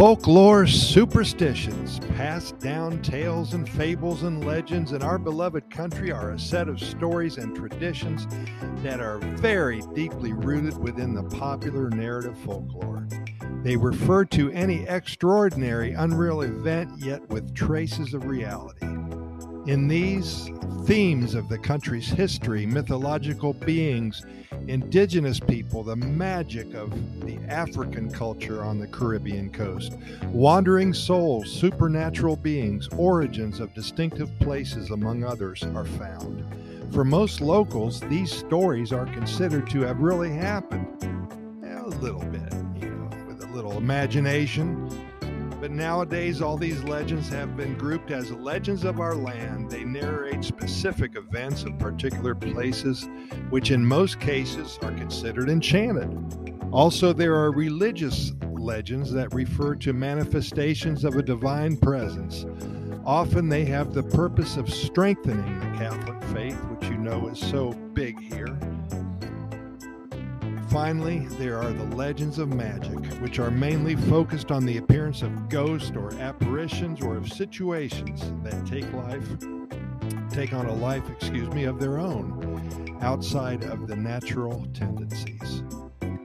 Folklore, superstitions, passed down tales and fables and legends in our beloved country are a set of stories and traditions that are very deeply rooted within the popular narrative folklore. They refer to any extraordinary, unreal event, yet with traces of reality. In these themes of the country's history, mythological beings, indigenous people, the magic of the African culture on the Caribbean coast, wandering souls, supernatural beings, origins of distinctive places, among others, are found. For most locals, these stories are considered to have really happened. A little bit, you know, with a little imagination, but nowadays, all these legends have been grouped as legends of our land. They narrate specific events of particular places, which in most cases are considered enchanted. Also, there are religious legends that refer to manifestations of a divine presence. Often they have the purpose of strengthening the Catholic faith, which you know is so big here. Finally, there are the legends of magic, which are mainly focused on the appearance of ghosts or apparitions or of situations that take life take on a life, excuse me, of their own outside of the natural tendencies.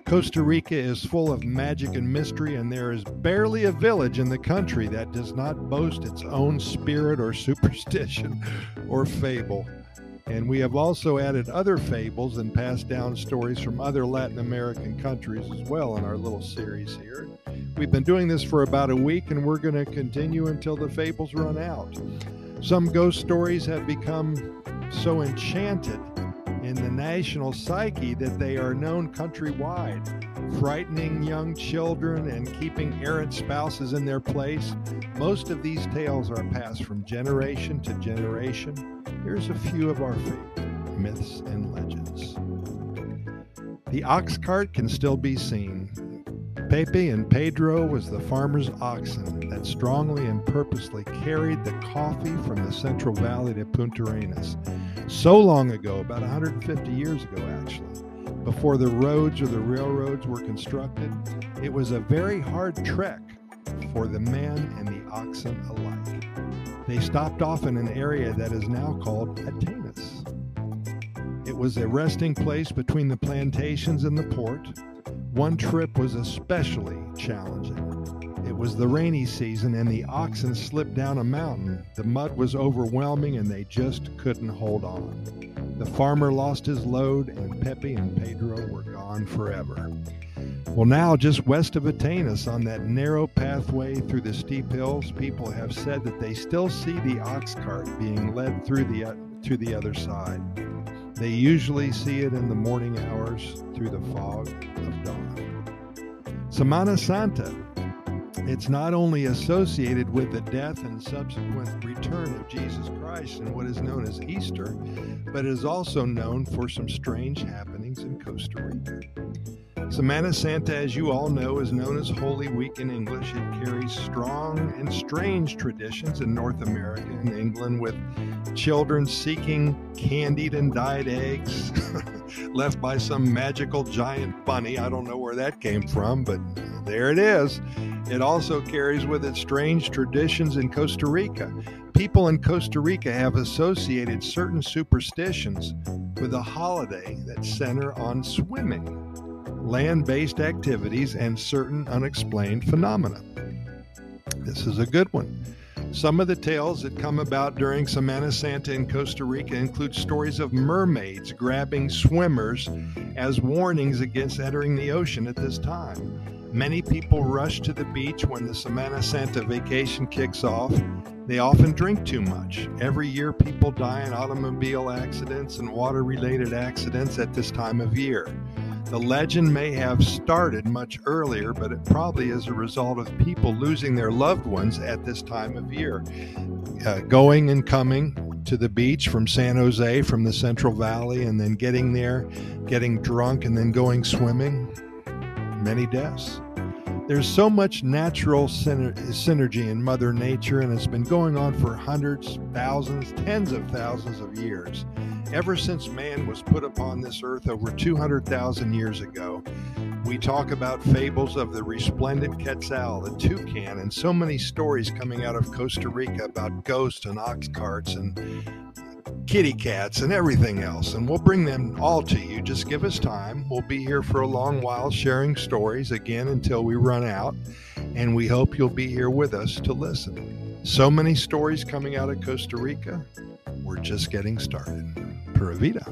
Costa Rica is full of magic and mystery, and there is barely a village in the country that does not boast its own spirit or superstition or fable. And we have also added other fables and passed down stories from other Latin American countries as well in our little series here. We've been doing this for about a week and we're going to continue until the fables run out. Some ghost stories have become so enchanted in the national psyche that they are known countrywide, frightening young children and keeping errant spouses in their place. Most of these tales are passed from generation to generation Here's a few of our favorite myths and legends. The ox cart can still be seen. Pepe and Pedro was the farmer's oxen that strongly and purposely carried the coffee from the Central Valley to Punta Arenas. So long ago, about 150 years ago actually, before the roads or the railroads were constructed, it was a very hard trek for the man and the oxen alike. They stopped off in an area that is now called Atenas. It was a resting place between the plantations and the port. One trip was especially challenging. It was the rainy season and the oxen slipped down a mountain. The mud was overwhelming and they just couldn't hold on. The farmer lost his load and Pepe and Pedro were gone forever. Well, now just west of Atenas, on that narrow pathway through the steep hills, people have said that they still see the ox cart being led through the uh, to the other side. They usually see it in the morning hours through the fog of dawn. Semana Santa. It's not only associated with the death and subsequent return of Jesus Christ in what is known as Easter, but is also known for some strange happenings in Costa Rica. Semana Santa, as you all know, is known as Holy Week in English. It carries strong and strange traditions in North America and England, with children seeking candied and dyed eggs left by some magical giant bunny. I don't know where that came from, but there it is. It also carries with it strange traditions in Costa Rica. People in Costa Rica have associated certain superstitions with a holiday that center on swimming land based activities, and certain unexplained phenomena. This is a good one. Some of the tales that come about during Semana Santa in Costa Rica include stories of mermaids grabbing swimmers as warnings against entering the ocean at this time. Many people rush to the beach when the Semana Santa vacation kicks off. They often drink too much. Every year, people die in automobile accidents and water related accidents at this time of year. The legend may have started much earlier, but it probably is a result of people losing their loved ones at this time of year. Uh, going and coming to the beach from San Jose, from the Central Valley, and then getting there, getting drunk, and then going swimming. Many deaths. There's so much natural syner- synergy in Mother Nature, and it's been going on for hundreds, thousands, tens of thousands of years. Ever since man was put upon this earth over 200,000 years ago, We talk about fables of the resplendent quetzal, the toucan, and so many stories coming out of Costa Rica about ghosts and ox carts and kitty cats and everything else. And we'll bring them all to you. Just give us time. We'll be here for a long while sharing stories again until we run out. And we hope you'll be here with us to listen. So many stories coming out of Costa Rica. We're just getting started. Pura Vida.